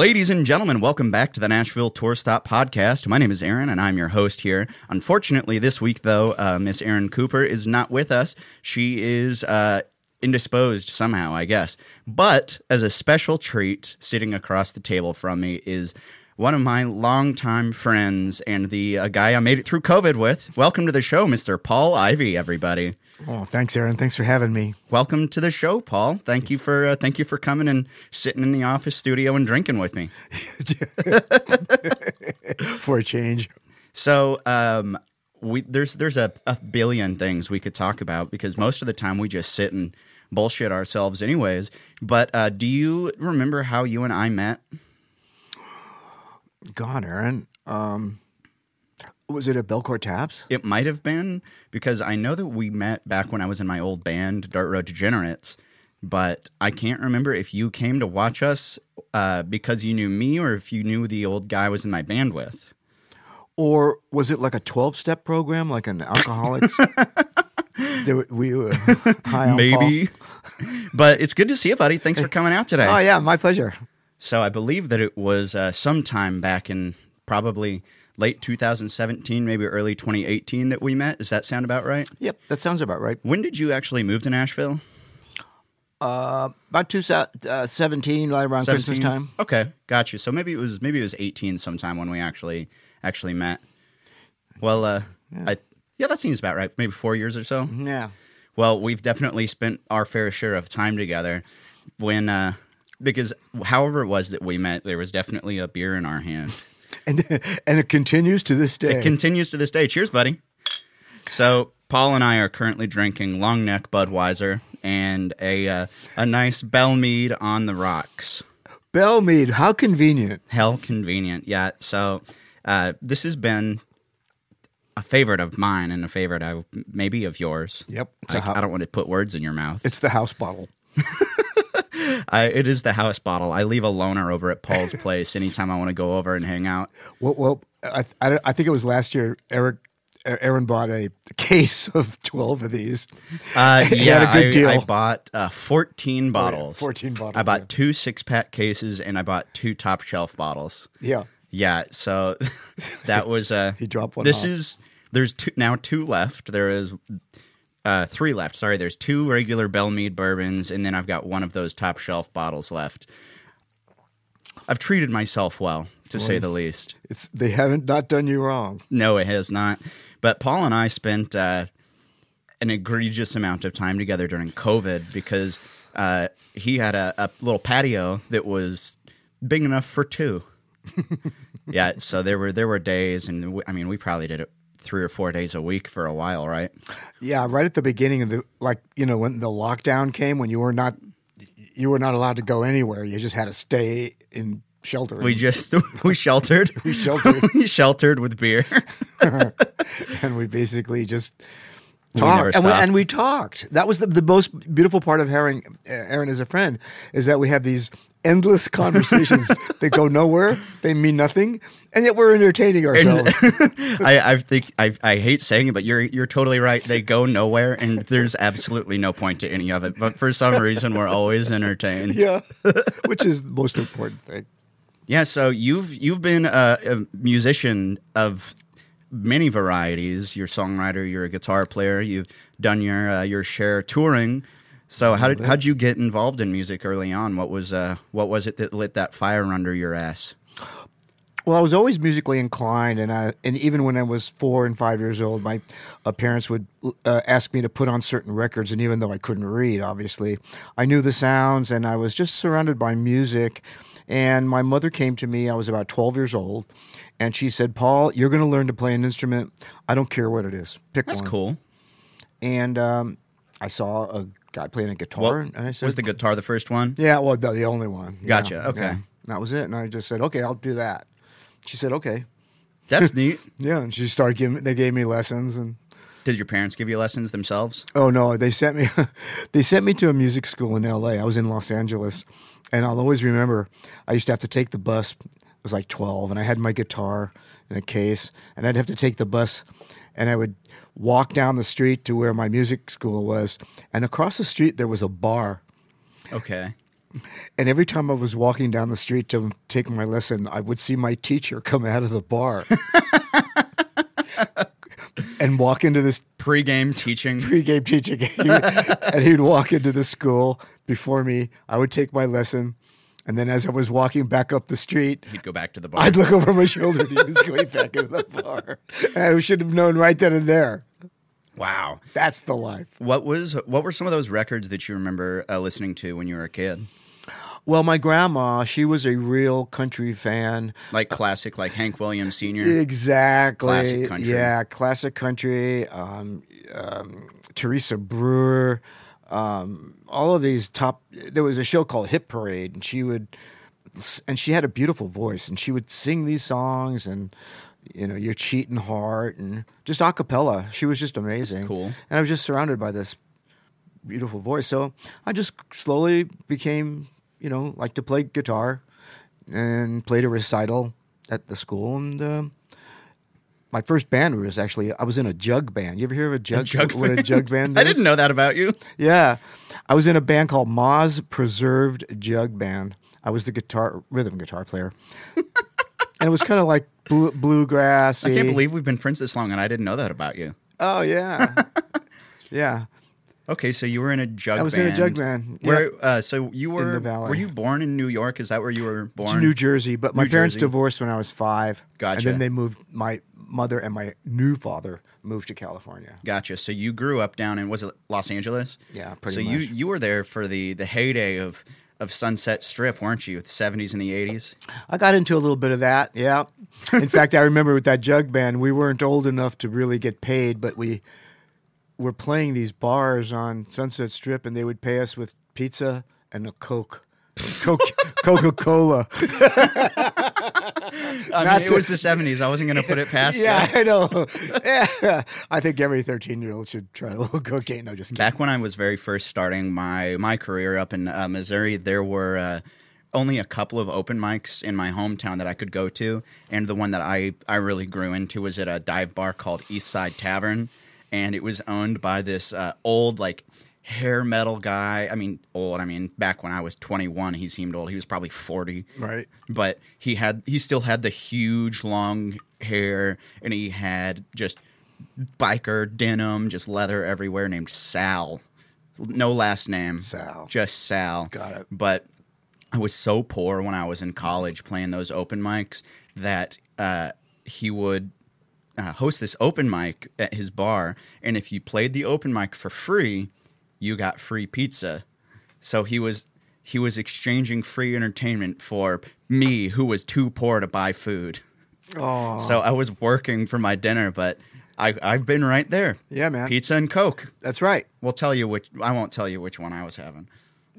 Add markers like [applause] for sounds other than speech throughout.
Ladies and gentlemen, welcome back to the Nashville Tour Stop podcast. My name is Aaron, and I'm your host here. Unfortunately, this week, though, uh, Miss Erin Cooper is not with us. She is uh, indisposed somehow, I guess. But as a special treat, sitting across the table from me is one of my longtime friends and the uh, guy I made it through COVID with. Welcome to the show, Mr. Paul Ivy, everybody. Oh, thanks, Aaron. Thanks for having me. Welcome to the show, Paul. Thank you for uh, thank you for coming and sitting in the office studio and drinking with me. [laughs] for a change. So, um, we there's there's a, a billion things we could talk about because most of the time we just sit and bullshit ourselves, anyways. But uh, do you remember how you and I met? God, Aaron. Um, was it at Belcourt Taps? It might have been because I know that we met back when I was in my old band, Dirt Road Degenerates. But I can't remember if you came to watch us uh, because you knew me or if you knew the old guy I was in my band with. Or was it like a 12 step program, like an alcoholics? [laughs] there, we were [laughs] high on Maybe. [laughs] but it's good to see you, buddy. Thanks for coming out today. Oh, yeah, my pleasure. So I believe that it was uh, sometime back in probably late 2017, maybe early 2018 that we met. Does that sound about right? Yep, that sounds about right. When did you actually move to Nashville? Uh, about 2017, uh, right around 17? Christmas time. Okay, got you. So maybe it was maybe it was eighteen sometime when we actually actually met. Well, uh, yeah. I yeah, that seems about right. Maybe four years or so. Yeah. Well, we've definitely spent our fair share of time together. When uh, because however it was that we met, there was definitely a beer in our hand. And and it continues to this day. It continues to this day. Cheers, buddy. So Paul and I are currently drinking Long Neck Budweiser and a uh, a nice Belle Meade on the rocks. Belle Meade, how convenient. Hell convenient, yeah. So uh, this has been a favorite of mine and a favorite of maybe of yours. Yep. I, ho- I don't want to put words in your mouth. It's the house bottle. [laughs] [laughs] I, it is the house bottle. I leave a loner over at Paul's [laughs] place anytime I want to go over and hang out. Well, well I, I, I think it was last year. Eric Aaron bought a case of 12 of these. Uh, [laughs] yeah, a good deal. I, I bought uh, 14 bottles. 14 bottles. I bought yeah. two six pack cases and I bought two top shelf bottles. Yeah. Yeah. So that was. Uh, he dropped one. This off. is. There's two now two left. There is uh, three left. Sorry, there's two regular Belle Meade bourbons, and then I've got one of those top shelf bottles left. I've treated myself well, to well, say the least. It's they haven't not done you wrong. No, it has not. But Paul and I spent uh, an egregious amount of time together during COVID because uh, he had a, a little patio that was big enough for two. [laughs] yeah, so there were there were days, and we, I mean, we probably did it three or four days a week for a while, right? Yeah, right at the beginning of the like, you know, when the lockdown came, when you were not you were not allowed to go anywhere, you just had to stay in shelter. We just [laughs] we sheltered. [laughs] we sheltered. [laughs] we sheltered with beer, and we basically just talked. And we, and we, talked. That was the, the most beautiful part of having Aaron as a friend is that we have these endless conversations [laughs] that go nowhere. They mean nothing, and yet we're entertaining ourselves. [laughs] I, I think I, I hate saying it, but you're you're totally right. They go nowhere, and there's absolutely no point to any of it. But for some reason, we're always entertained. Yeah, [laughs] which is the most important thing. Yeah. So you've you've been a, a musician of many varieties. You're a songwriter. You're a guitar player. You've done your uh, your share touring. So how did how'd you get involved in music early on? What was uh, what was it that lit that fire under your ass? Well, I was always musically inclined, and I and even when I was four and five years old, my uh, parents would uh, ask me to put on certain records, and even though I couldn't read, obviously, I knew the sounds, and I was just surrounded by music. And my mother came to me. I was about twelve years old, and she said, "Paul, you're going to learn to play an instrument. I don't care what it is. Pick That's one." cool. And um, I saw a guy playing a guitar. and I said, was the guitar the first one? Yeah, well, the, the only one. Gotcha. Yeah, okay. Yeah. That was it. And I just said, okay, I'll do that. She said, okay. That's neat. [laughs] yeah, and she started giving. They gave me lessons, and did your parents give you lessons themselves? Oh no, they sent me. [laughs] they sent me to a music school in L.A. I was in Los Angeles, and I'll always remember. I used to have to take the bus. I was like twelve, and I had my guitar in a case, and I'd have to take the bus, and I would walk down the street to where my music school was, and across the street there was a bar. Okay. And every time I was walking down the street to take my lesson, I would see my teacher [laughs] come out of the bar [laughs] and walk into this Pre-game teaching. pregame teaching. [laughs] And he'd walk into the school before me. I would take my lesson. And then as I was walking back up the street, He'd go back to the bar. I'd look over my shoulder and he was going back into the bar. And I should have known right then and there. wow. That's the life. What was what were some of those records that you remember uh, listening to when you were a kid? Well, my grandma, she was a real country fan. Like classic, like Hank Williams Sr. Exactly. Classic country. Yeah, classic country. Um, um, Teresa Brewer. Um, all of these top. There was a show called Hit Parade, and she would, and she had a beautiful voice, and she would sing these songs, and you know, "You're Cheating Heart," and just a cappella. She was just amazing. cool. And I was just surrounded by this beautiful voice. So I just slowly became, you know, like to play guitar and played a recital at the school. And uh, my first band was actually, I was in a jug band. You ever hear of a jug, jug what a band? jug band [laughs] I didn't know that about you. Yeah. I was in a band called Moz Preserved Jug Band. I was the guitar, rhythm guitar player. and it was kind of like blue, bluegrass. I can't believe we've been friends this long and I didn't know that about you. Oh, yeah. [laughs] yeah. Okay, so you were in a jug I was band. in a jug band. Where uh, so you were in the valley. were you born in New York? Is that where you were It's born? New Jersey, but my New parents Jersey. divorced when I was five. Gotcha. And then they moved. My mother and my new father moved to California. Gotcha. So you grew up down in was it Los Angeles? Yeah, pretty so much. you you were there for the the heyday of of Sunset Strip, weren't you? The seventies and the eighties. I got into a little bit of that. Yeah. In [laughs] fact, I remember with that jug band, we weren't old enough to really get paid, but we were playing these bars on Sunset Strip, and they would pay us with pizza and a Coke. Coca Cola. [laughs] I Not mean, it the- was the seventies. I wasn't going to put it past Yeah, you. I know. Yeah. I think every 13 year old should try a little cocaine. No, just kidding. Back when I was very first starting my my career up in uh, Missouri, there were uh, only a couple of open mics in my hometown that I could go to, and the one that I I really grew into was at a dive bar called East Side Tavern, and it was owned by this uh, old like hair metal guy. I mean, old. I mean, back when I was 21, he seemed old. He was probably 40 Right. but he had he still had the huge long hair and he had just biker denim just leather everywhere named sal no last name Sal. just sal Got it. but i was so poor when i was in college playing those open mics that uh, he would uh, host this open mic at his bar and if you played the open mic for free you got free pizza so he was he was exchanging free entertainment for me who was too poor to buy food Oh, so i was working for my dinner but I, i've been right there yeah, man. pizza and coke That's right. we'll tell you which i won't tell you which one i was having [laughs]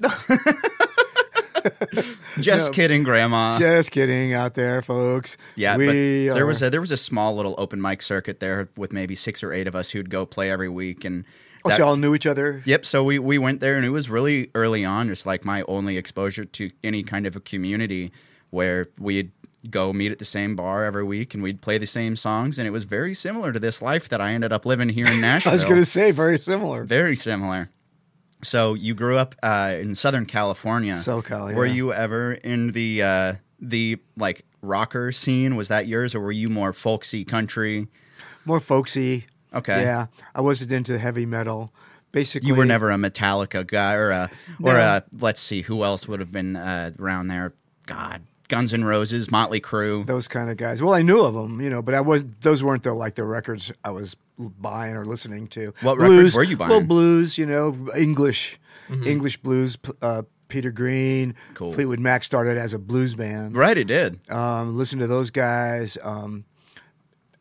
just No. kidding grandma Just kidding out there, folks. Yeah, we there are- was a there was a small little open mic circuit there with maybe six or eight of us who'd go play every week, and Oh, that- so y'all knew each other. yep. So we we went there, and it was really early on, just like my only exposure to any kind of a community where we'd go meet at the same bar every week, and we'd play the same songs, and it was very similar to this life that I ended up living here in [laughs] Nashville. I was going to say very similar. very similar. So you grew up uh, in Southern California. SoCal, Were you ever in the uh, the like rocker scene? Was that yours, or were you more folksy country? More folksy. Okay. Yeah, I wasn't into heavy metal. Basically, You were never a Metallica guy, or a, or No. a, let's see, who else would have been uh, around there? God, Guns N' Roses, Motley Crue. those kind of guys. Well, I knew of them, you know, but I was those weren't the like the records I was buying or listening to. What records were you buying? Well, blues, you know, English, English blues. Uh, Peter Green, Cool. Fleetwood Mac started as a blues band. Right, it did. Um, listen to those guys. Um,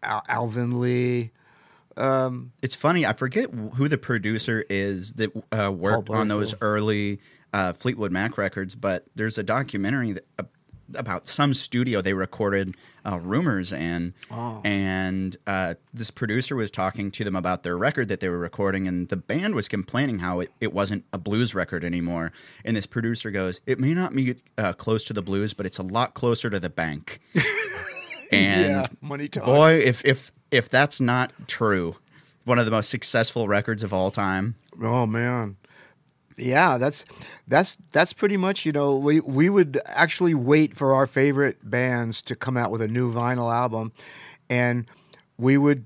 Al- Alvin Lee. Um, It's funny. I forget who the producer is that uh, worked on those early uh, Fleetwood Mac records, but there's a documentary that, uh, about some studio they recorded uh, rumors in, Oh. and uh, this producer was talking to them about their record that they were recording, and the band was complaining how it, it wasn't a blues record anymore. And this producer goes, "It may not be uh, close to the blues, but it's a lot closer to the bank." [laughs] and yeah, money talks. Boy, if if if that's not true, one of the most successful records of all time. Oh man, Yeah, that's that's that's pretty much you know we we would actually wait for our favorite bands to come out with a new vinyl album, and we would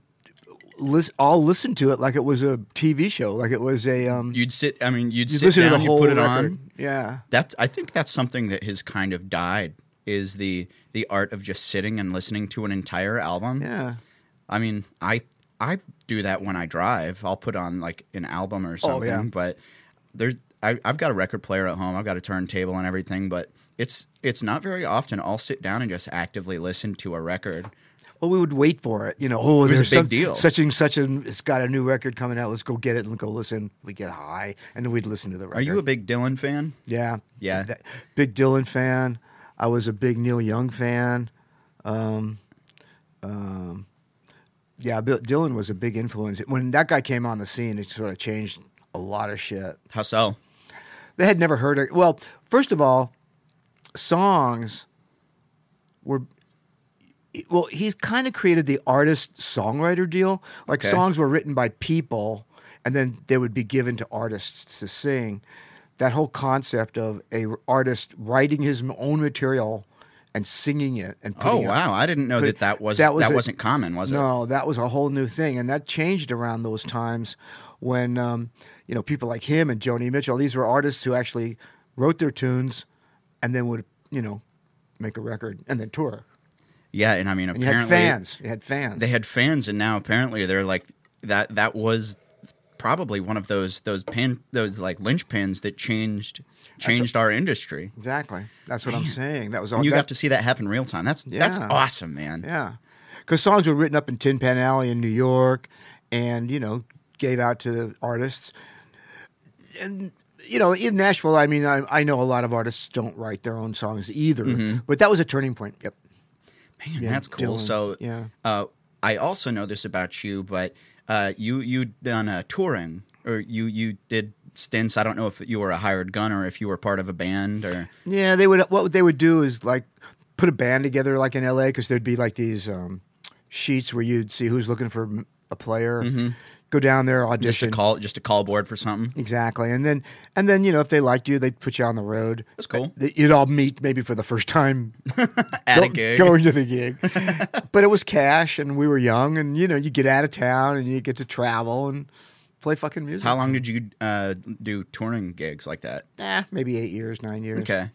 lis- all listen to it like it was a TV show, like it was a um. You'd sit. I mean, you'd you'd sit down. You put it record. on. Yeah, That's. I think that's something that has kind of died. Is the the art of just sitting and listening to an entire album. yeah. I mean, I I do that when I drive. I'll put on like an album or something. Oh, yeah. But there's I, I've got a record player at home. I've got a turntable and everything. But it's it's not very often I'll sit down and just actively listen to a record. Well, we would wait for it. You know, oh, was a there's big some, deal. Such and such and it's got a new record coming out. Let's go get it and go listen. We get high and then we'd listen to the record. Are you a big Dylan fan? Yeah, Yeah. That- big Dylan fan. I was a big Neil Young fan. Um, um, yeah, Bill, Dylan was a big influence. When that guy came on the scene, it sort of changed a lot of shit. How so? They had never heard it. Well, first of all, songs were. Well, he's kind of created the artist songwriter deal. Like Okay. songs were written by people, and then they would be given to artists to sing. That whole concept of a artist writing his own material and singing it and Oh putting it wow! I didn't know put- that that was that that, was a- wasn't common, was it? no, that was a whole new thing, and that changed around those times when um, you know people like him and Joni Mitchell. These were artists who actually wrote their tunes and then would you know make a record and then tour. Yeah, and I mean, And you had apparently fans. You had fans. they had fans, and now apparently they're like that. That was probably one of those those pin those like linchpins that changed changed our industry. exactly. That's what I'm saying. That was all. You that, got to see that happen real time. That's that's awesome, man. Yeah, because songs were written up in Tin Pan Alley in New York, and you know gave out to the artists. And you know, in Nashville, I mean, I, I know a lot of artists don't write their own songs either, Mm-hmm. but that was a turning point. Yep. Man, Yeah, that's cool. Dylan, So, yeah. uh, I also know this about you, but uh, you you done a touring or you you did stints. I don't know if you were a hired gun or if you were part of a band or Yeah, they would. What they would do is like put a band together, like in L.A., because there'd be like these um, sheets where you'd see who's looking for a player. Go down there, Mm-hmm. just a call just a call board for something. Exactly, and then and then you know if they liked you, they'd put you on the road. That's cool. You'd all meet maybe for the first time [laughs] At go- a gig. going to the gig, [laughs] but it was cash, and we were young, and you know you get out of town and you get to travel and play fucking music. How long did you uh, do touring gigs like that? Eh, maybe eight years, nine years. Okay.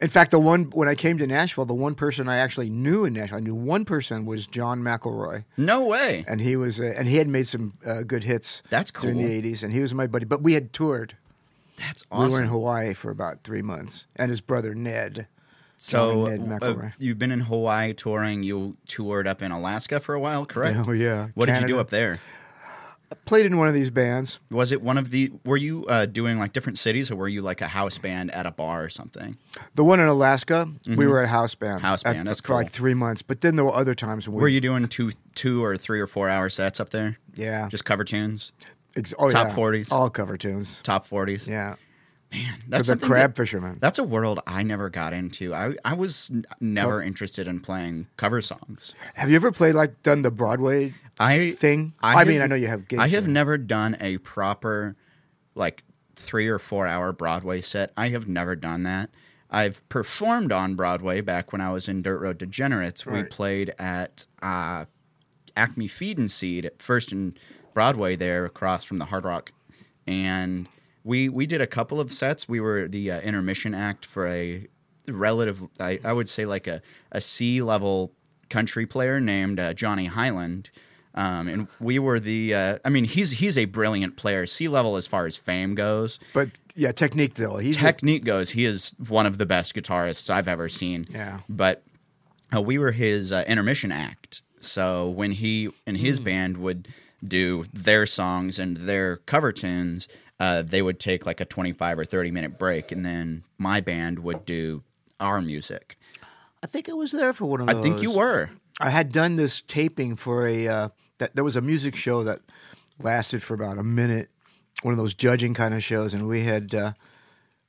In fact, the one when I came to Nashville, the one person I actually knew in Nashville, I knew one person was John McElroy, No way. and he was, uh, and he had made some uh, good hits. That's cool. during the '80s, and he was my buddy. But we had toured. That's awesome. We were in. Hawaii for about three months, and his brother Ned. So John and Ned uh, McElroy. you've been in Hawaii touring. You toured up in Alaska for a while, correct? Oh yeah. What did you do up there? Played in one of these bands. Was it one of the? Were you uh, doing like different cities, or were you like a house band at a bar or something? The one in Alaska, we were at house band. Mm-hmm. House at- band, that's for like three months. But then there were other times when we Were you doing two, two or three or four hour sets up there? Yeah. Just cover tunes, Ex- oh, top yeah. 40s? all cover tunes. top forties. Yeah, man, that's something crab that- fisherman. That's a world I never got into. I I was n- never interested in playing cover songs. Have you ever played like done the Broadway I thing? I, I, have- mean, I know you have gigs. I have there. never done a proper, like, three or four hour Broadway set. I have never done that. I've performed on Broadway back when I was in Dirt Road Degenerates. We played at uh, Acme Feed and Seed at First and Broadway there across from the Hard Rock, and we we did a couple of sets. We were the uh, intermission act for a relative, I, I would say like a a C level country player named uh, Johnny Hiland. Um, and we were the. Uh, I mean, he's he's a brilliant player, sea level as far as fame goes. But yeah, technique though. He's Technique goes, he is one of the best guitarists I've ever seen. Yeah. But uh, we were his uh, intermission act. So when he and his Hmm. band would do their songs and their cover tunes, uh, they would take like a 25 or 30 minute break, and then my band would do our music. I think I was there for one of those. I think you were. I had done this taping for a uh, that there was a music show that lasted for about a minute, one of those judging kind of shows, and we had uh,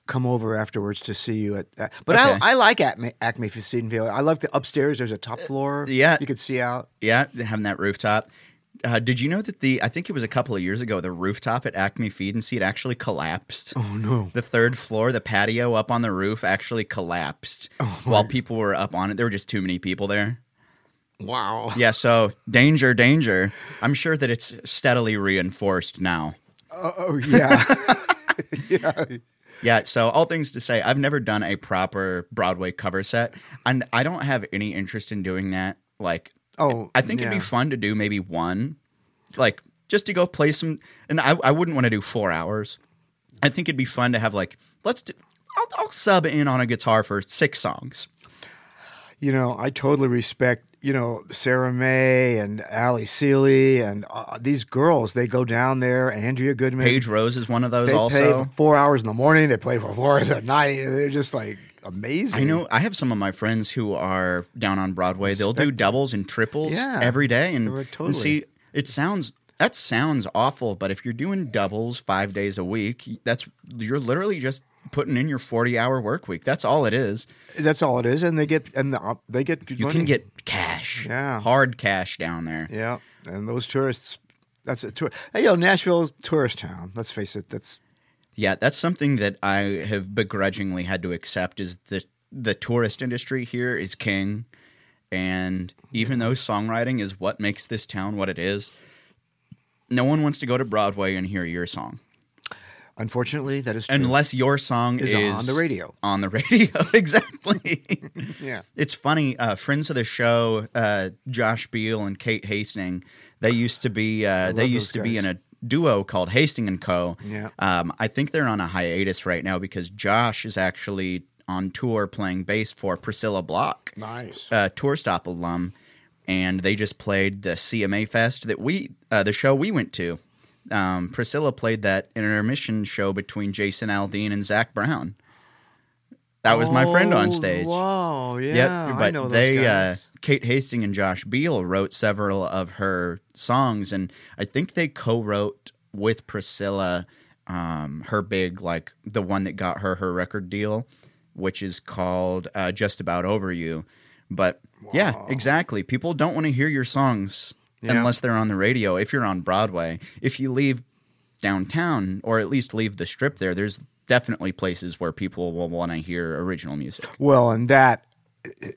come over afterwards to see you at that. But Okay. I, I like Acme, Acme Feed. I love the upstairs. There's a top floor. yeah. you could see out. Yeah, having that rooftop. Uh, did you know that the I think it was a couple of years ago the rooftop at Acme Feed and Seed actually collapsed. Oh no. The third floor, the patio up on the roof actually collapsed Oh, while people were up on it. There were just too many people there. Wow. Yeah, so danger, danger. I'm sure that it's steadily reinforced now. Oh yeah. [laughs] [laughs] yeah. Yeah, so all things to say, I've never done a proper Broadway cover set, and I don't have any interest in doing that. Like, Oh, I think it'd be fun to do maybe one, like just to go play some. And I, I wouldn't want to do four hours. I think it'd be fun to have like let's do. I'll, I'll sub in on a guitar for six songs. You know, I totally respect, you know, Sarah May and Ali Seeley and uh, these girls. They go down there, Andrea Goodman. Paige Rose is one of those they play also. for four hours in the morning. They play for four hours at night. They're just like amazing. I know I have some of my friends who are down on Broadway. They'll do doubles and triples Yeah. every day, and, Right, and see it sounds that sounds awful. But if you're doing doubles five days a week, that's you're literally just putting in your forty hour work week. That's all it is. That's all it is, and they get and the, uh, they get good You money. can get cash, Yeah. hard cash down there. yeah, and those tourists. That's a tour. Hey, yo, Nashville's tourist town. Let's face it. That's Yeah, that's something that I have begrudgingly had to accept is the the tourist industry here is king. And even though songwriting is what makes this town what it is, no one wants to go to Broadway and hear your song. unfortunately that is true. Unless your song Is is, on the radio. On the radio, [laughs] exactly. [laughs] yeah. it's funny. Uh, friends of the show, uh, Josh Beal and Kate Hasting, they used to be uh, they used to be in a duo called Hasting and Co. Yeah. Um, I think they're on a hiatus right now because Josh is actually on tour playing bass for Priscilla Block, Nice. uh, tour stop alum, and they just played the CMA Fest that we uh, the show we went to. Um, Priscilla played that intermission show between Jason Aldean and Zac Brown. That was my friend on Oh, stage. Wow. Yeah. Yep, but I know those they, uh, guys. Kate Hasting and Josh Beal wrote several of her songs, and I think they co-wrote with Priscilla um, her big, like the one that got her her record deal, which is called uh, "Just About Over You." But yeah, exactly. People don't want to hear your songs Yeah. unless they're on the radio. If you're on Broadway, if you leave downtown or at least leave the strip there, there's definitely places where people will want to hear original music. Well, and that,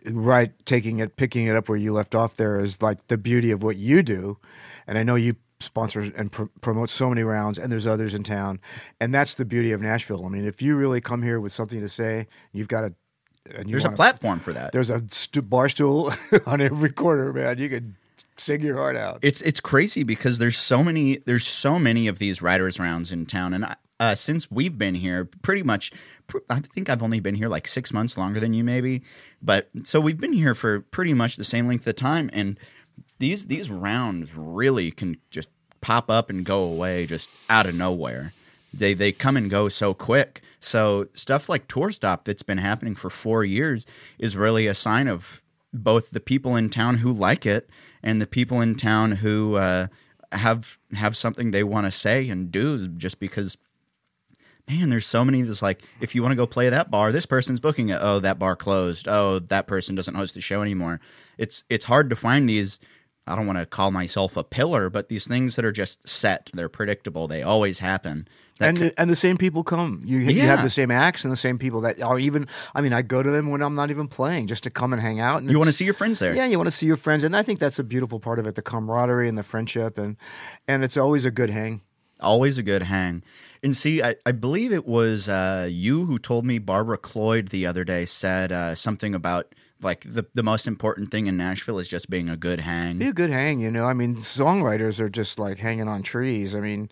right, taking it, picking it up where you left off there is like the beauty of what you do. And I know you sponsor and pr- promote so many rounds, and there's others in town. And that's the beauty of Nashville. I mean, if you really come here with something to say, you've got a. And you There's a wanna- platform for that. There's a st- bar stool [laughs] on every corner, man. You could sing your heart out. It's it's crazy because there's so many there's so many of these writers rounds in town, and I, uh, since we've been here, pretty much, I think I've only been here like six months longer than you, maybe. But so we've been here for pretty much the same length of time, and these these rounds really can just pop up and go away just out of nowhere. They they come and go so quick. So stuff like Tour Stop that's been happening for four years is really a sign of both the people in town who like it and the people in town who uh, have have something they want to say and do just because man there's so many that's like if you want to go play that bar this person's booking it oh that bar closed oh that person doesn't host the show anymore it's it's hard to find these i don't want to call myself a pillar but these things that are just set they're predictable they always happen that and the, and the same people come. You, you have the same acts and the same people that are even. I mean, I go to them when I'm not even playing, just to come and hang out. And you want to see your friends there Yeah, you want to see your friends, and I think that's a beautiful part of it—the camaraderie and the friendship, and and it's always a good hang. Always a good hang. And see, I, I believe it was uh, you who told me Barbara Cloyd the other day said uh, something about like the the most important thing in Nashville is just being a good hang. Be a good hang, you know. I mean, songwriters are just like hanging on trees. I mean,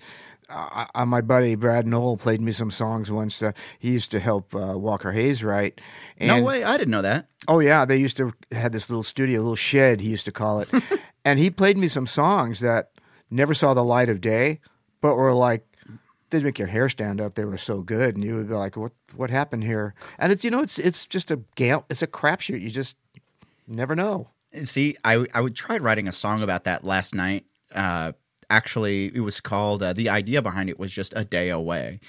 uh, uh, my buddy Brad Noel played me some songs once. Uh, he used to help uh, Walker Hayes write. And, no way, I didn't know that. Oh yeah, they used to had this little studio, little shed. He used to call it, [laughs] and he played me some songs that never saw the light of day, but were like they'd make your hair stand up. They were so good, and you would be like, "What? What happened here?" And it's you know, it's it's just a gale. It's a crapshoot. You just never know. See, I I would tried writing a song about that last night. Uh, actually, it was called. Uh, the idea behind it was just a day away,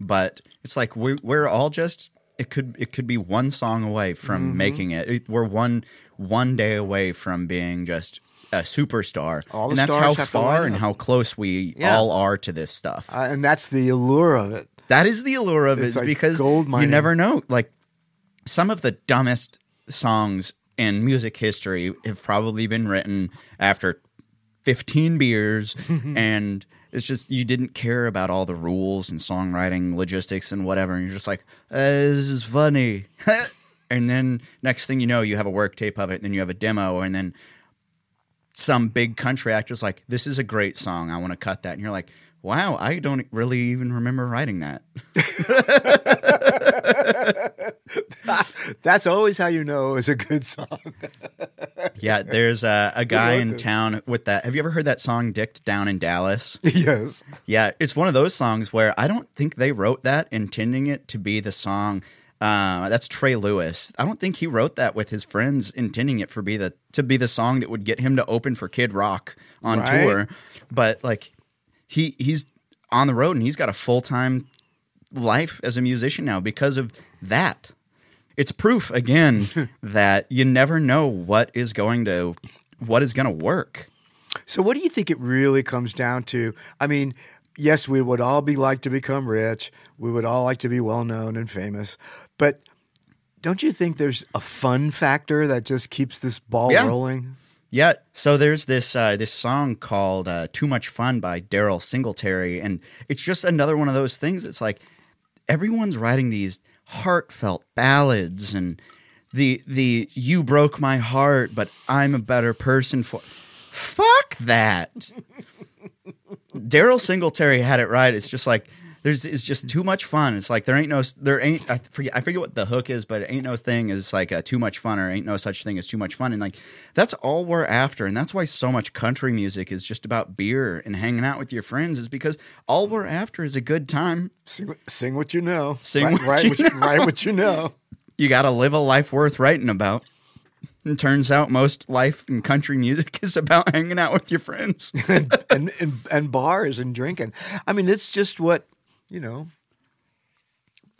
but it's like we're we're all just. It could it could be one song away from making it. it. We're one one day away from being just a superstar. All the and that's how far and how close we Yeah. all are to this stuff. Uh, and that's the allure of it. that is the allure of it, It's is like because gold you never know. Like some of the dumbest songs in music history have probably been written after 15 beers [laughs] and it's just you didn't care about all the rules and songwriting logistics and whatever and you're just like uh, this is funny [laughs] and then next thing you know you have a work tape of it and then you have a demo and then some big country actor's like this is a great song i want to cut that and you're like wow i don't really even remember writing that [laughs] That's always how you know it's a good song. [laughs] yeah there's a, a guy in this? town with that have you ever heard that song dicked down in dallas yes. Yeah, it's one of those songs where I don't think they wrote that intending it to be the song. Uh, that's Trey Lewis. I don't think he wrote that with his friends intending it for be the to be the song that would get him to open for Kid Rock on Right. tour. But like he he's on the road and he's got a full time life as a musician now because of that. It's proof again [laughs] that you never know what is going to what is going to work. So, what do you think it really comes down to? I mean, yes, we would all be like to become rich. We would all like to be well known and famous. But don't you think there's a fun factor that just keeps this ball Yeah. rolling? Yeah. So there's this uh, this song called uh, "Too Much Fun" by Daryl Singletary, and it's just another one of those things. It's like everyone's writing these heartfelt ballads, and the the "You broke my heart, but I'm a better person for." Fuck that. Daryl Singletary had it right. It's just like there's it's just too much fun. It's like there ain't no there ain't I forget I forget what the hook is, but it ain't no thing is like uh, too much fun or ain't no such thing as too much fun. And like that's all we're after, and that's why so much country music is just about beer and hanging out with your friends. Is because all we're after is a good time. Sing, what- sing what you know. Sing write, what write you what you, write what you know. [laughs] You got to live a life worth writing about. And turns out most life in country music [laughs] is about hanging out with your friends. [laughs] and, and, and and bars and drinking. I mean, it's just what you know.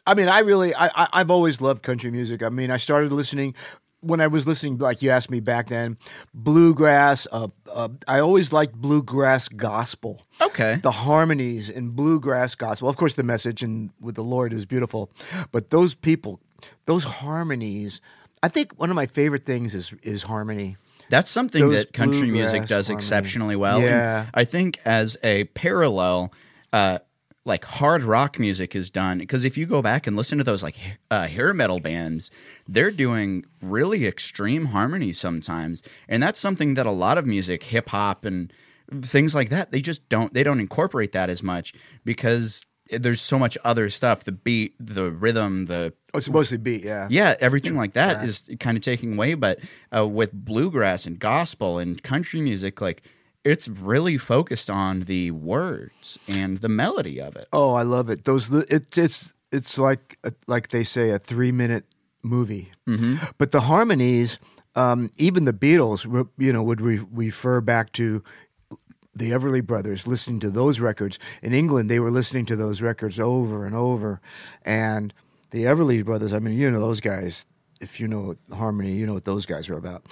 I mean, I really, I, I I've always loved country music. I mean, I started listening when I was listening, like you asked me back then, bluegrass. Uh, uh, I always liked bluegrass gospel. Okay. The harmonies in bluegrass gospel. Of course, the message and with the Lord is beautiful, but those people, those harmonies. I think one of my favorite things is is harmony. That's something Those that country music does harmony. exceptionally well. And Yeah. I think as a parallel, uh, like hard rock music is done because if you go back and listen to those like uh, hair metal bands, they're doing really extreme harmony sometimes, and that's something that a lot of music, hip hop and things like that, they just don't they don't incorporate that as much because there's so much other stuff, the beat, the rhythm, the Oh, it's mostly beat, yeah. yeah, everything like that Correct. is kind of taking away. But uh, with bluegrass and gospel and country music, like it's really focused on the words and the melody of it. Oh, I love it. Those li- it, it's it's like a, like they say a three minute movie, mm-hmm. but the harmonies, um, even the Beatles, you know, would re- refer back to the Everly Brothers listening to those records in England. They were listening to those records over and over, and the Everly Brothers. I mean, you know those guys. If you know harmony, you know what those guys are about.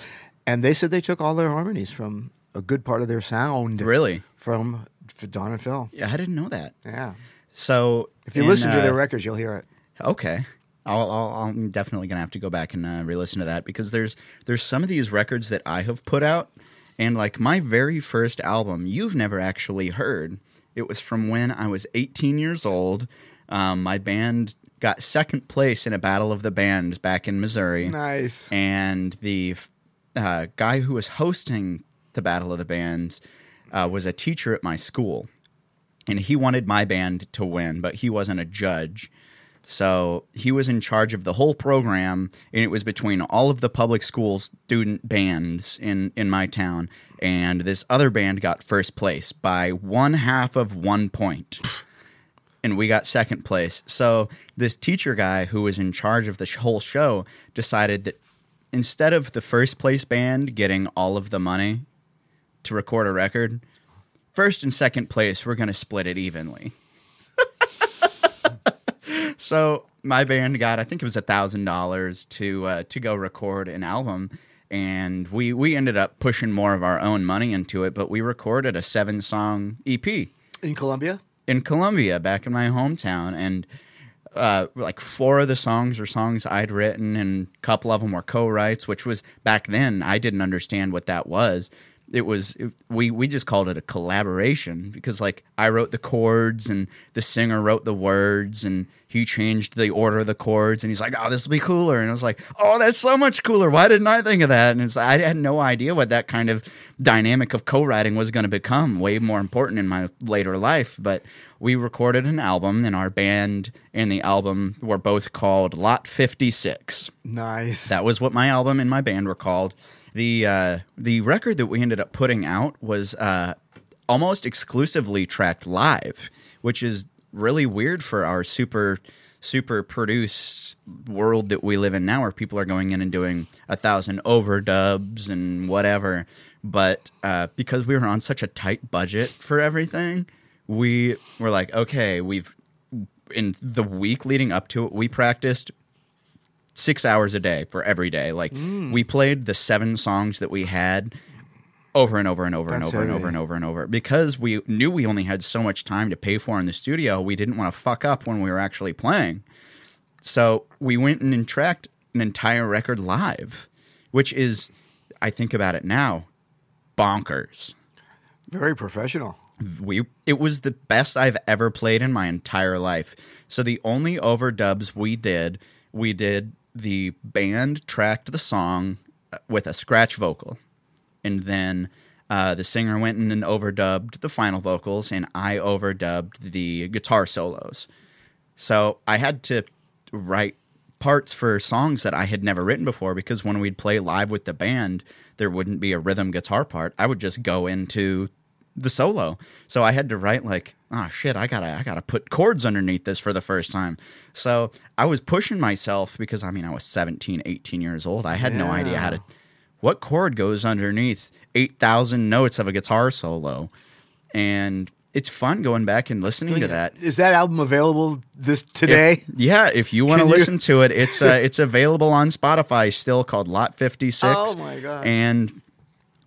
And they said they took all their harmonies from a good part of their sound, Really? from Don and Phil. Yeah, I didn't know that. Yeah. So If you in, listen to uh, their records, you'll hear it. Okay. I'll, I'll, I'm definitely gonna have to go back and uh, re-listen to that because there's there's some of these records that I have put out, and like my very first album, you've never actually heard. It was from when I was 18 years old. Um, my band got second place in a battle of the bands back in Missouri, Nice. and the uh, guy who was hosting the battle of the bands uh, was a teacher at my school and he wanted my band to win, but he wasn't a judge. So he was in charge of the whole program, and it was between all of the public school student bands in, in my town. And this other band got first place by one half of one point. [laughs] and we got second place. So this teacher guy who was in charge of the whole show decided that instead of the first place band getting all of the money to record a record, first and second place, we're going to split it evenly. [laughs] so my band got, I think it was a thousand dollars to uh, to go record an album, and we we ended up pushing more of our own money into it. But we recorded a seven song EP In Columbia? In Columbia, back in my hometown, and uh, like four of the songs were songs I'd written, and a couple of them were co-writes, which was back then I didn't understand what that was. It was it, we we just called it a collaboration because like I wrote the chords and the singer wrote the words and he changed the order of the chords and he's like oh this will be cooler. And I was like oh that's so much cooler. Why didn't I think of that? And it's I had no idea what that kind of dynamic of co-writing was going to become way more important in my later life. But we recorded an album and our band and the album were both called Lot 56 Nice. that was what my album and my band were called. The uh, the record that we ended up putting out was uh, almost exclusively tracked live, which is really weird for our super super produced world that we live in now, where people are going in and doing a thousand overdubs and whatever. But uh, because we were on such a tight budget for everything, we were like, okay, we've in the week leading up to it, we practiced six hours a day for every day. Like mm. we played the seven songs that we had over and over and over and That's over and over and over and over because we knew we only had so much time to pay for in the studio. We didn't want to fuck up when we were actually playing. So we went and tracked an entire record live, which is, I think about it now, bonkers Very professional. we it was the best I've ever played in my entire life. So the only overdubs we did, we did the band tracked the song uh, with a scratch vocal, and then uh, the singer went in and overdubbed the final vocals, and I overdubbed the guitar solos. So I had to write parts for songs that I had never written before because when we'd play live with the band, there wouldn't be a rhythm guitar part. I would just go into the solo. So I had to write like, oh shit, I gotta I gotta put chords underneath this for the first time. So I was pushing myself because I mean I was 17, 18 years old. I had no idea how to what chord goes underneath 8,000 notes of a guitar solo. And it's fun going back and listening to that. Is that album available this today? Yeah, if you want to listen to it, it's uh, [laughs] it's available on Spotify still called Lot 56. Oh, my God. And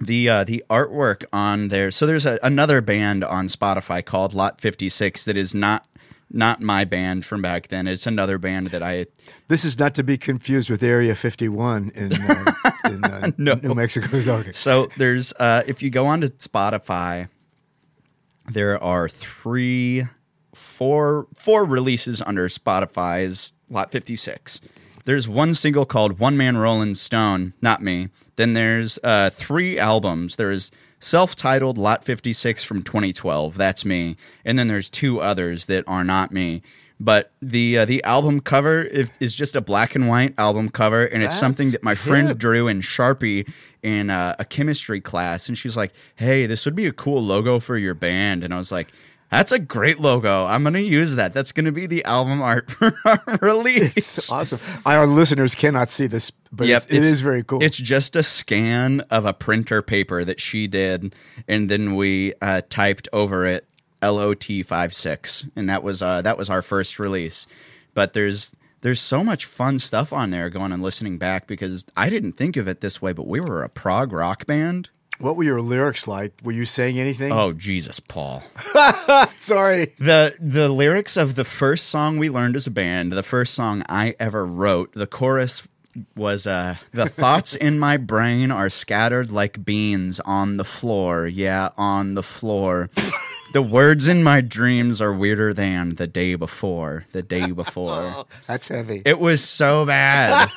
the uh, the artwork on there. So there's a, another band on Spotify called Lot 56 that is not not my band from back then. It's another band that I This is not to be confused with Area 51 in, uh, [laughs] in uh, No. New Mexico. [laughs] Okay. So there's uh, if you go onto Spotify, there are three, four, four releases under Spotify's Lot 56. There's one single called One Man Rolling Stone, not me. Then there's uh, three albums. There's self-titled Lot 56 from 2012, that's me. And then there's two others that are not me. But the uh, the album cover is, is just a black and white album cover, and it's That's something that my friend hip. drew in Sharpie in uh, a chemistry class, and she's like, "Hey, this would be a cool logo for your band." And I was like, "That's a great logo. I'm gonna use that. That's gonna be the album art for [laughs] our release." It's awesome. Our listeners cannot see this, but Yep, it's, it it's- very cool. It's just a scan of a printer paper that she did, and then we uh, typed over it LOT 56 and that was uh, that was our first release. But there's there's so much fun stuff on there going and listening back because I didn't think of it this way, but we were a prog rock band. What were your lyrics like? Were you saying anything? Oh Jesus, Paul. [laughs] Sorry. the the lyrics of the first song we learned as a band, the first song I ever wrote, the chorus was uh the thoughts in my brain are scattered like beans on the floor. Yeah, on the floor. the words in my dreams are weirder than the day before. The day before. [laughs] That's heavy. It was so bad.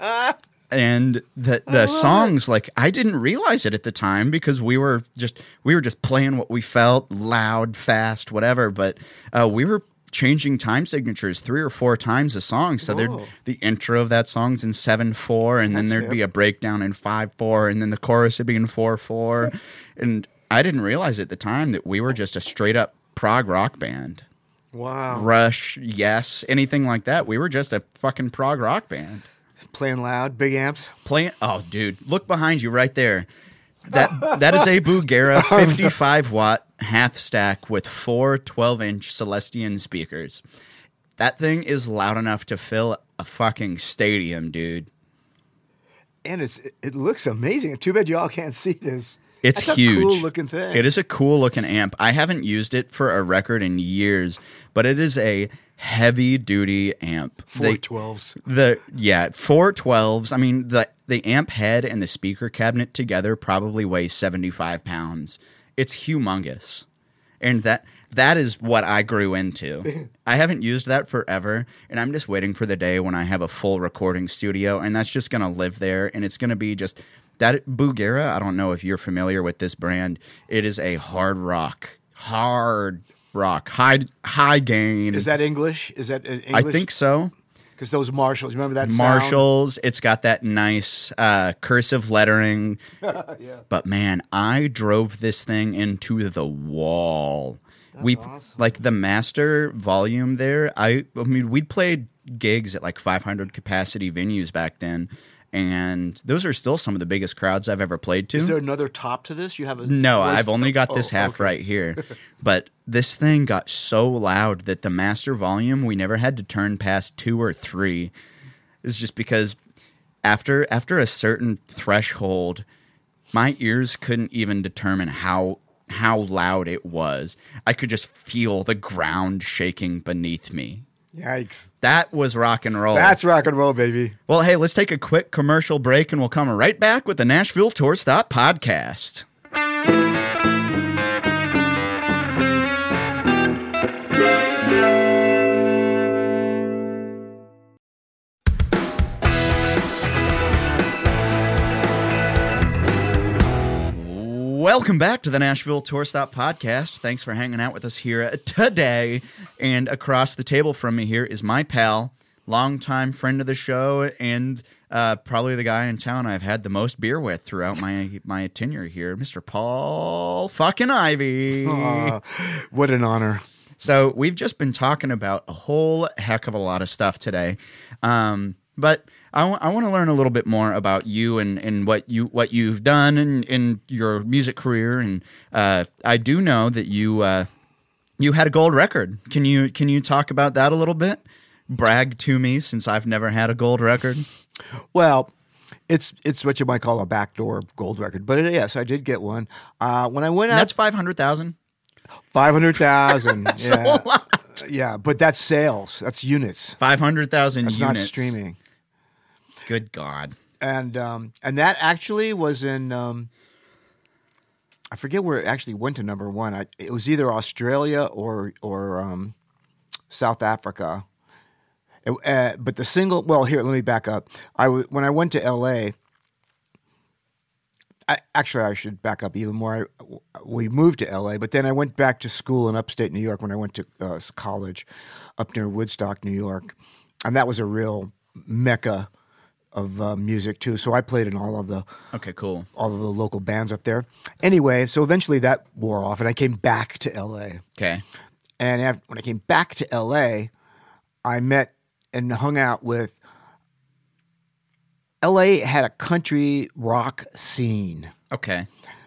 [laughs] and the the songs like I didn't realize it at the time because we were just we were just playing what we felt loud, fast, whatever. But uh, we were changing time signatures three or four times a song. So there'd the intro of that song's in seven four, and then That's there'd hip. be a breakdown in five four, and then the chorus would be in four four. [laughs] and I didn't realize at the time that we were just a straight up prog rock band. wow. Rush, yes, anything like that. We were just a fucking prog rock band. Playing loud, big amps. Playing, oh, dude, look behind you right there. That that is a [laughs] Bugera 55 watt half stack with four 12 inch Celestion speakers. That thing is loud enough to fill a fucking stadium, dude. and it's it looks amazing. Too bad y'all can't see this. It's That's huge. A cool looking thing. It is a cool looking amp. I haven't used it for a record in years, but it is a heavy duty amp. Four twelves. The yeah, four twelves. I mean the the amp head and the speaker cabinet together probably weigh seventy five pounds. It's humongous, and that that is what I grew into. [laughs] I haven't used that forever, and I'm just waiting for the day when I have a full recording studio, and that's just gonna live there, and it's gonna be just that Bugera. I don't know if you're familiar with this brand. It is a hard rock, hard rock, high high gain. Is that English? Is that uh, English? I think so. because those Marshalls. Remember that sound? Marshalls. It's got that nice uh, cursive lettering. [laughs] yeah. But man, I drove this thing into the wall. we awesome. like the master volume there. I I mean, we'd played gigs at like 500 capacity venues back then, and those are still some of the biggest crowds I've ever played to. Is there another top to this? You have a No, was- I've only got this oh, half okay. right here. [laughs] but this thing got so loud that the master volume we never had to turn past two or three. Is just because after after a certain threshold, my ears couldn't even determine how how loud it was. I could just feel the ground shaking beneath me. Yikes! That was rock and roll. That's rock and roll, baby. well, hey, let's take a quick commercial break and we'll come right back with the Nashville Tour Stop podcast. Welcome back to the Nashville Tour Stop podcast. Thanks for hanging out with us here today. And across the table from me here is my pal, longtime friend of the show, and uh, probably the guy in town I've had the most beer with throughout my my tenure here, Mr. Paul fucking Ivy. [laughs] What an honor. So we've just been talking about a whole heck of a lot of stuff today, um, but I want to learn a little bit more about you and, and what you what you've done in, in your music career. And uh, I do know that you uh, you had a gold record. Can you can you talk about that a little bit? Brag to me since I've never had a gold record. Well, it's it's what you might call a backdoor gold record, but it, yes, I did get one. Uh, when I went out, That's five hundred thousand. five hundred thousand. [laughs] yeah, yeah, but that's sales. That's units. Five hundred thousand That's units. not streaming. Good God. and um, and that actually was in um, I forget where it actually went to number one. I, it was either Australia or or um, South Africa. It- uh, but the single, well, here let me back up. I w- when I went to L.A. I, actually, I should back up even more. I, we moved to LA, but then I went back to school in upstate New York when I went to uh, college up near Woodstock, New York. And that was a real mecca of uh, music, too. So I played in all of the Okay, cool. all of the local bands up there. Anyway, so eventually that wore off, and I came back to LA. Okay. And af when I came back to LA, I met and hung out with. LA had a country rock scene Okay.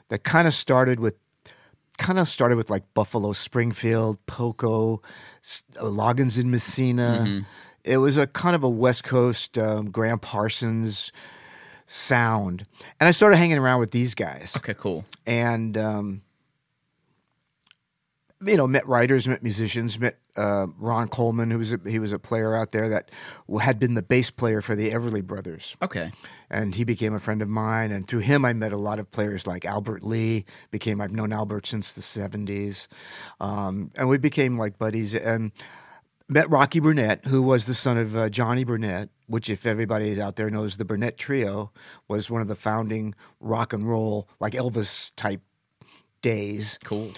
that kind of started with kind of started with like Buffalo Springfield, Poco, S- uh, Loggins in Messina. It was a kind of a West Coast um, Gram Parsons sound, and I started hanging around with these guys Okay, cool. and um, you know met writers, met musicians, met uh, Ron Coleman, who was a, he was a player out there that had been the bass player for the Everly Brothers, Okay. and he became a friend of mine. And through him, I met a lot of players like Albert Lee. Became I've known Albert since the seventies, um, and we became like buddies. And met Rocky Burnette, who was the son of uh, Johnny Burnette, which, if everybody out there knows, the Burnette Trio was one of the founding rock and roll, like Elvis type days. Cool.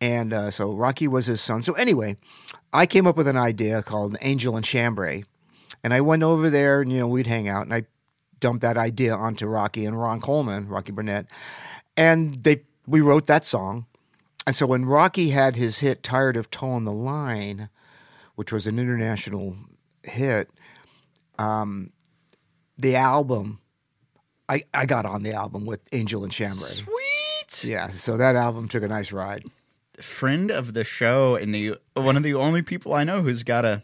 And uh, so Rocky was his son. So anyway, I came up with an idea called Angel and Chambray, and I went over there, and you know we'd hang out, and I dumped that idea onto Rocky and Ron Coleman, Rocky Burnette, and they we wrote that song. And so when Rocky had his hit "Tired of Toein' the Line," which was an international hit, um, the album, I I got on the album with Angel and Chambray. Sweet. Yeah, so that album took a nice ride. friend of the show and the one of the only people I know who's got a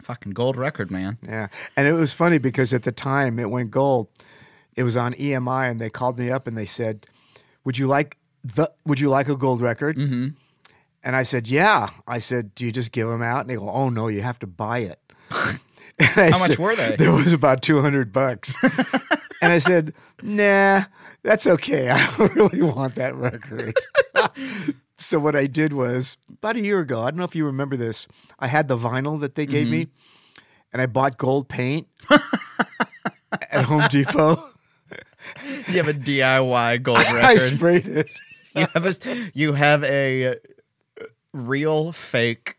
fucking gold record, man. Yeah, and it was funny because at the time it went gold. it was on EMI, and they called me up and they said, "Would you like the? Would you like a gold record?" Mm-hmm. And I said, "Yeah." I said, "Do you just give them out?" And they go, "Oh no, you have to buy it." [laughs] How much were they? There was about two hundred bucks. [laughs] and I said, "Nah, that's okay. I don't [laughs] really want that record." so what I did was about a year ago. I don't know if you remember this. I had the vinyl that they gave me, mm-hmm. and I bought gold paint at Home Depot. You have a DIY gold record. I sprayed it. you have a you have a real fake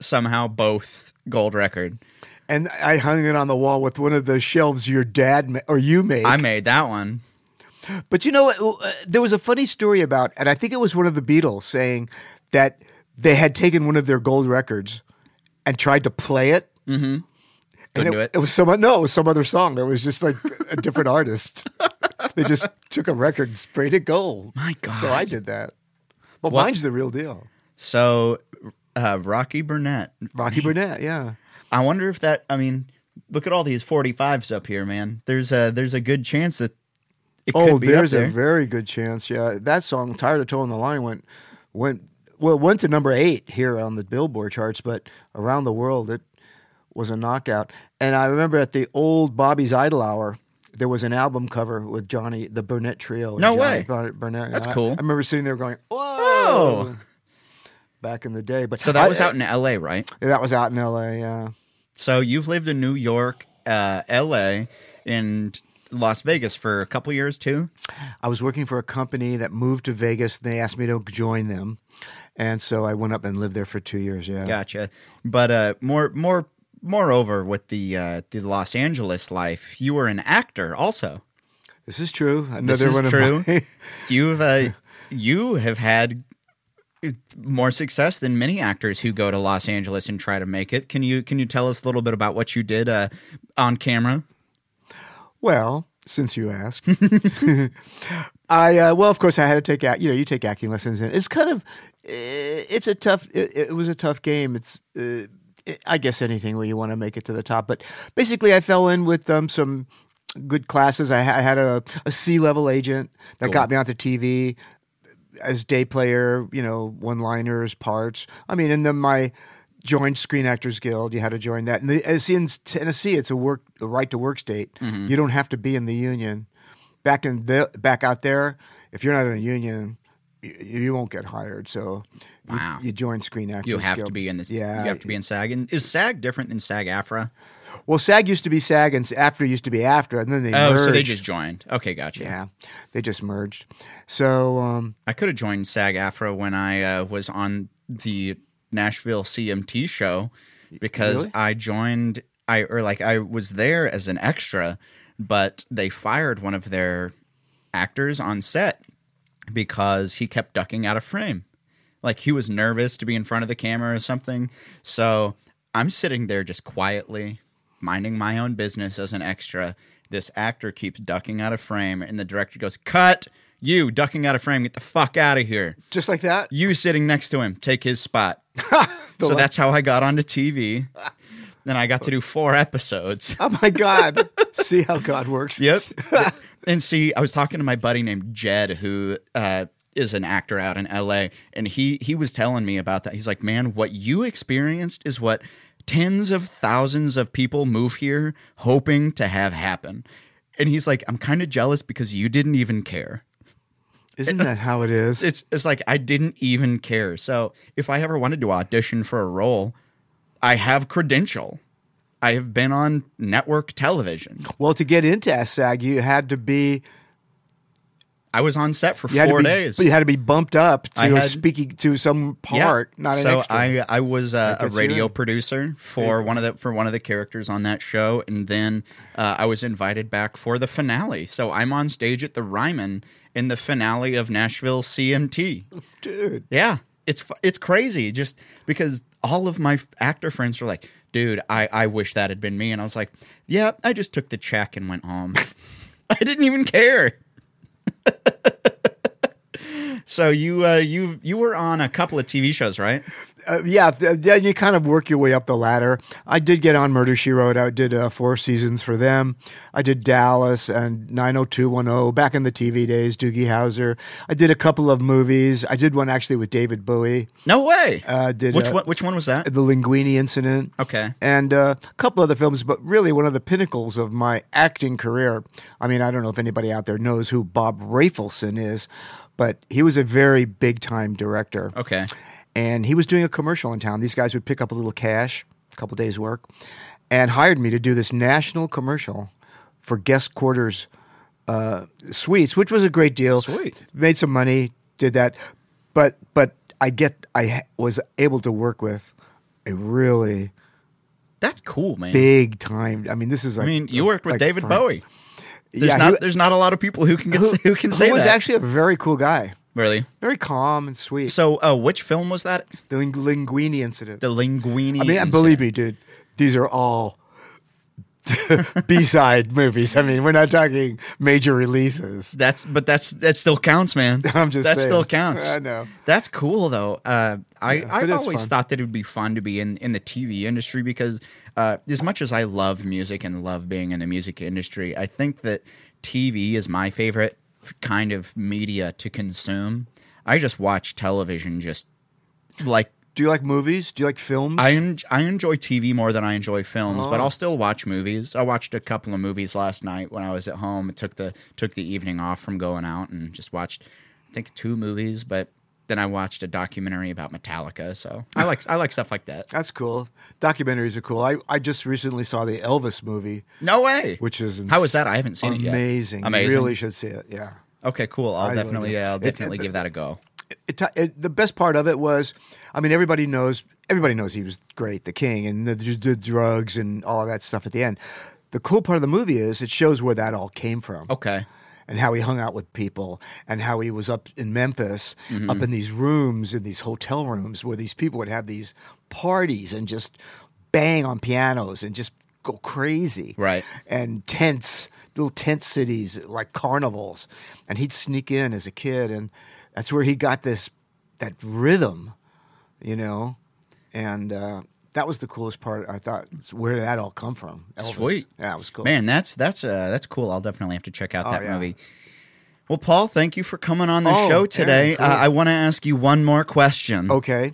somehow both gold record. And I hung it on the wall with one of the shelves your dad ma- or you made. I made that one. But you know what? Uh, There was a funny story about, and I think it was one of the Beatles saying that they had taken one of their gold records and tried to play it. Mm-hmm. Couldn't and do it. It was some no, it was some other song. It was just like a different artist. [laughs] They just took a record and sprayed it gold. My God! So I did that. But What- mine's the real deal. So uh, Rocky Burnette. Rocky Burnette, yeah. I wonder if that. I mean, look at all these forty fives up here, man. There's a there's a good chance that it Oh, could be there's up a very good chance. Yeah, that song "Tired of Toein' the Line" went went well went to number eight here on the Billboard charts, but around the world it was a knockout. And I remember at the old Bobby's Idle Hour, there was an album cover with Johnny the Burnette Trio. No Johnny way. Bur- Burnette. That's I- cool. I, remember sitting there going, "Whoa!" Oh. Back in the day, but so that I- was out in L.A., right? That was out in L.A. Yeah. So you've lived in New York, uh, L.A., and Las Vegas for a couple years too. I was working for a company that moved to Vegas. And they asked me to join them, and so I went up and lived there for two years. Yeah. Gotcha. But uh, more, more, moreover, with the uh, the Los Angeles life, you were an actor also. This is true. This Another is one true. my. [laughs] You've uh, you have had more success than many actors who go to Los Angeles and try to make it. Can you can you tell us a little bit about what you did uh, on camera? well, since you ask, [laughs] I uh, well, of course, I had to take act. You know, you take acting lessons, and it's kind of eh, it's a tough. It, it was a tough game. It's. Uh, it, I guess anything where you want to make it to the top, but basically, I fell in with um, some good classes. I, I had a, a C level agent that got me onto TV as day player, you know, one liners, parts. I mean, and then my joined Screen Actors Guild. You had to join that. And the, as in Tennessee, it's a work a right to work state. Mm-hmm. You don't have to be in the union. Back in the back out there, if you're not in a union, you, you won't get hired. So you, Wow. you join Screen Actors. You have to be in this. Yeah, you have to be in SAG. And is SAG different than SAG AFTRA? Well, SAG used to be SAG, and AFTRA used to be AFTRA, and then they Oh, merged. so they just joined. Okay, gotcha. yeah, they just merged. So um, I could have joined SAG AFTRA when I uh, was on the Nashville CMT show because Really? I joined I or like I was there as an extra, but they fired one of their actors on set because he kept ducking out of frame. Like he was nervous to be in front of the camera or something. So I'm sitting there just quietly minding my own business as an extra. This actor keeps ducking out of frame, and the director goes, Cut! You ducking out of frame, get the fuck out of here. just like that. You sitting next to him, take his spot. [laughs] so that's how I got onto TV. [laughs] Then I got to do four episodes. Oh my God! [laughs] See how God works. Yep. and see, I was talking to my buddy named Jed, who uh, is an actor out in LA, and he he was telling me about that. He's like, "Man, what you experienced is what tens of thousands of people move here hoping to have happen." And he's like, "I'm kind of jealous because you didn't even care." Isn't that how it is? It's it's like I didn't even care. So if I ever wanted to audition for a role, I have credential. I have been on network television. Well, to get into SAG, you had to be I was on set for four be, days. but you had to be bumped up to had- speaking to some part, not an so. I I was uh, a radio producer for one of the for one of the characters on that show, and then uh, I was invited back for the finale. So I'm on stage at the Ryman in the finale of Nashville CMT. Dude, Yeah, it's it's crazy just because all of my actor friends are like, "Dude, I I wish that had been me," and I was like, "Yeah, I just took the check and went home. [laughs] I didn't even care." So you uh, you you were on a couple of TV shows, right? Uh, yeah, th- you kind of work your way up the ladder. I did get on Murder She Wrote. I did uh, four seasons for them. I did Dallas and 90210 back in the TV days. Doogie Howser. I did a couple of movies. I did one actually with David Bowie. No way. Uh, did which uh, one? Which one was that? The Linguini Incident. Okay. and uh, a couple other films, but really one of the pinnacles of my acting career. I mean, I don't know if anybody out there knows who Bob Rafelson is, but he was a very big time director. Okay. And he was doing a commercial in town. These guys would pick up a little cash, a couple days' work, and hired me to do this national commercial for guest quarters uh, suites, which was a great deal. Sweet. Made some money, did that, but but I get I was able to work with a really That's cool, man. big time. I mean, this is I mean, you worked with like David Bowie. There's Yeah, not he- there's not a lot of people who can get, Who, [laughs] who can say who was that. actually a very cool guy, really. very calm and sweet. So, uh, which film was that? the Ling- Linguini incident. The Linguini. I mean, and believe me, dude, these are all [laughs] B side movies. I mean, we're not talking major releases. That's but that's that still counts, man. [laughs] I'm just that saying. still counts. I know. That's cool though. Uh, I Yeah, I've always fun. thought that it would be fun to be in in the TV industry because uh, as much as I love music and love being in the music industry, I think that TV is my favorite kind of media to consume. I just watch television just like Do you like movies? Do you like films? I en- I enjoy TV more than I enjoy films, but Oh. I'll still watch movies. I watched a couple of movies last night when I was at home. It took the took the evening off from going out and just watched I think two movies, but then I watched a documentary about Metallica. So [laughs] I like I like stuff like that. That's cool. Documentaries are cool. I, I just recently saw the Elvis movie, No way. which is How is that? I haven't seen it yet. amazing. Amazing. You really should see it. Yeah. Okay, cool. I'll I definitely yeah, I'll definitely it- give that a go. it, it, the best part of it was, I mean, everybody knows, everybody knows he was great, the king, and the, the drugs and all of that stuff at the end. The cool part of the movie is it shows where that all came from. Okay. And how he hung out with people, and how he was up in Memphis, Mm-hmm. up in these rooms, in these hotel rooms, where these people would have these parties and just bang on pianos and just go crazy. Right. And tents, little tent cities like carnivals. And he'd sneak in as a kid, and that's where he got this that rhythm, you know. And uh, that was the coolest part. I thought where did that all come from? Elvis. Sweet. yeah, it was cool. Man, that's that's uh that's cool. I'll definitely have to check out Oh, that yeah. movie. Well, Paul, thank you for coming on the Oh, show today. Aaron, cool. uh, I want to ask you one more question. Okay.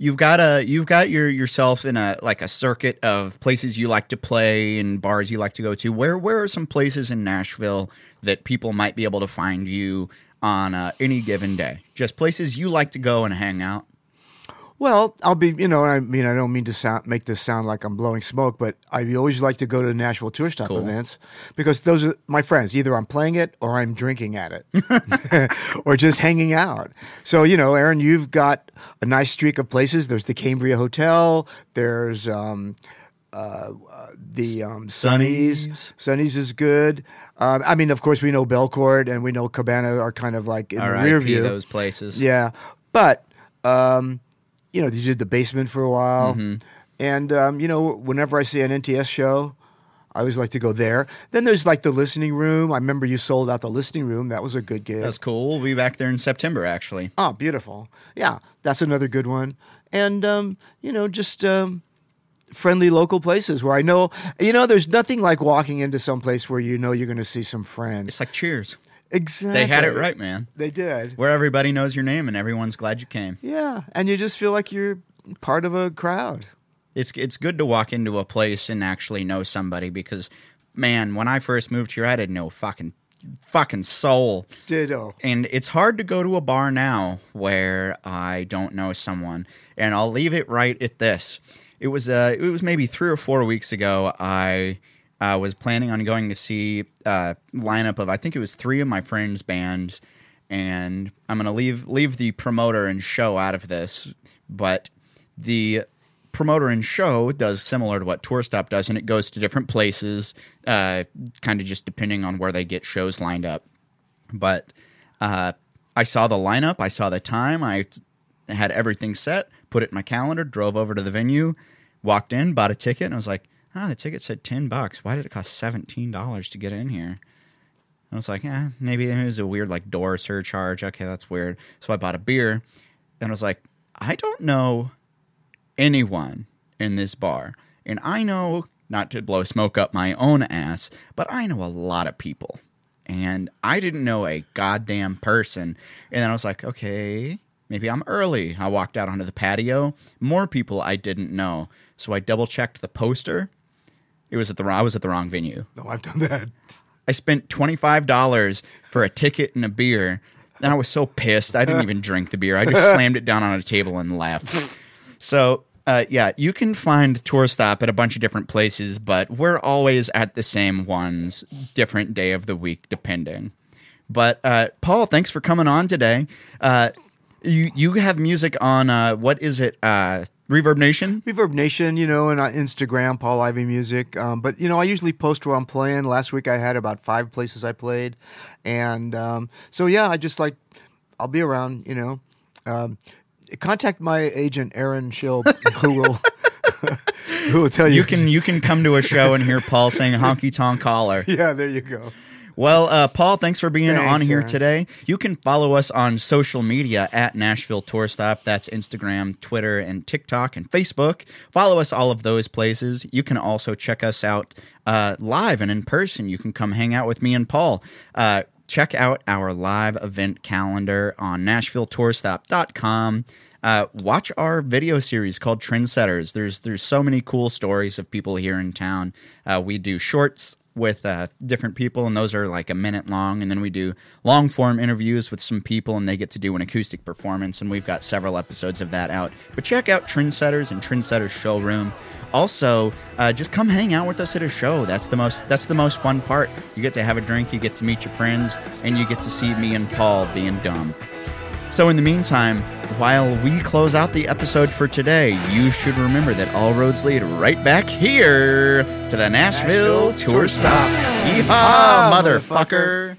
You've got a you've got your yourself in a like a circuit of places you like to play and bars you like to go to. Where where are some places in Nashville that people might be able to find you on uh, any given day? Just places you like to go and hang out. Well, I'll be, you know, I mean, I don't mean to sound, make this sound like I'm blowing smoke, but I always like to go to Nashville tour stop Cool. events because those are my friends. Either I'm playing it or I'm drinking at it [laughs] or just hanging out. So, you know, Aaron, you've got a nice streak of places. There's the Cambria Hotel. There's, um, uh, the um, Sunnies. Sonny's is good. Um, I mean, of course, we know Belcourt and we know Cabana are kind of like in All the right, rear view. Of those places. Yeah, but um, you know, you did the basement for a while, Mm-hmm. and um, you know, whenever I see an NTS show, I always like to go there. Then there's like the listening room. I remember you sold out the listening room. That was a good gig. That's cool. We'll be back there in September, actually. oh, beautiful. Yeah, that's another good one. And um, you know, just um, friendly local places where I know, you know, there's nothing like walking into some place where you know you're going to see some friends. It's like Cheers. Exactly. They had it right, man. They did. Where everybody knows your name and everyone's glad you came. Yeah, and you just feel like you're part of a crowd. It's it's good to walk into a place and actually know somebody because, man, when I first moved here, I didn't know fucking fucking soul. Ditto. And it's hard to go to a bar now where I don't know someone. And I'll leave it right at this. It was uh it was maybe three or four weeks ago. I uh, was planning on going to see a lineup of I think it was three of my friends' bands, and I'm gonna leave leave the promoter and show out of this, but the promoter and show does similar to what Tour Stop does, and it goes to different places, uh, kind of just depending on where they get shows lined up. But uh, I saw the lineup, I saw the time, i had everything set, put it in my calendar, drove over to the venue, walked in, bought a ticket, and I was like, "Ah, the ticket said ten bucks. Why did it cost seventeen dollars to get in here?" I was like, eh, maybe it was a weird like door surcharge. Okay, that's weird. So I bought a beer, and I was like, I don't know anyone in this bar, and I know not to blow smoke up my own ass, but I know a lot of people, and I didn't know a goddamn person. And then I was like, okay, maybe I'm early. I walked out onto the patio. More people I didn't know, so I double checked the poster. It was at the wrong, I was at the wrong venue. No, I've done that. I spent twenty five dollars for a ticket and a beer, and I was so pissed. I didn't [laughs] even drink the beer. I just slammed it down on a table and left. So. Uh, yeah, you can find Tour Stop at a bunch of different places, but we're always at the same ones, different day of the week, depending. But uh, Paul, thanks for coming on today. Uh, you you have music on uh, what is it? Uh, Reverb Nation. Reverb Nation, you know, and on Instagram, Paul Ivy Music. Um, but you know, I usually post where I'm playing. Last week I had about five places I played, and um, so yeah, I just like I'll be around. You know, um, contact my agent Aaron Schill, [laughs] who will [laughs] who will tell you. You can you can come to a show and hear Paul saying [laughs] honky tonk collar. Yeah, there you go. Well, uh, Paul, thanks for being Thanks, on here today. You can follow us on social media at Nashville Tour Stop. That's Instagram, Twitter, and TikTok and Facebook. Follow us all of those places. You can also check us out uh, live and in person. You can come hang out with me and Paul. Uh, check out our live event calendar on NashvilleTourStop.com. Uh, watch our video series called Trendsetters. There's there's so many cool stories of people here in town. Uh, we do shorts with uh, different people, and those are like a minute long. And then we do long form interviews with some people, and they get to do an acoustic performance. And we've got several episodes of that out. But check out Trendsetters and Trendsetters Showroom. Also, uh, just come hang out with us at a show. That's the most. That's the most fun part. You get to have a drink, you get to meet your friends, and you get to see me and Paul being dumb. So, in the meantime, while we close out the episode for today, you should remember that all roads lead right back here to the Nashville, Nashville Tour Tour Stop. Yeehaw, Yeehaw, motherfucker. motherfucker.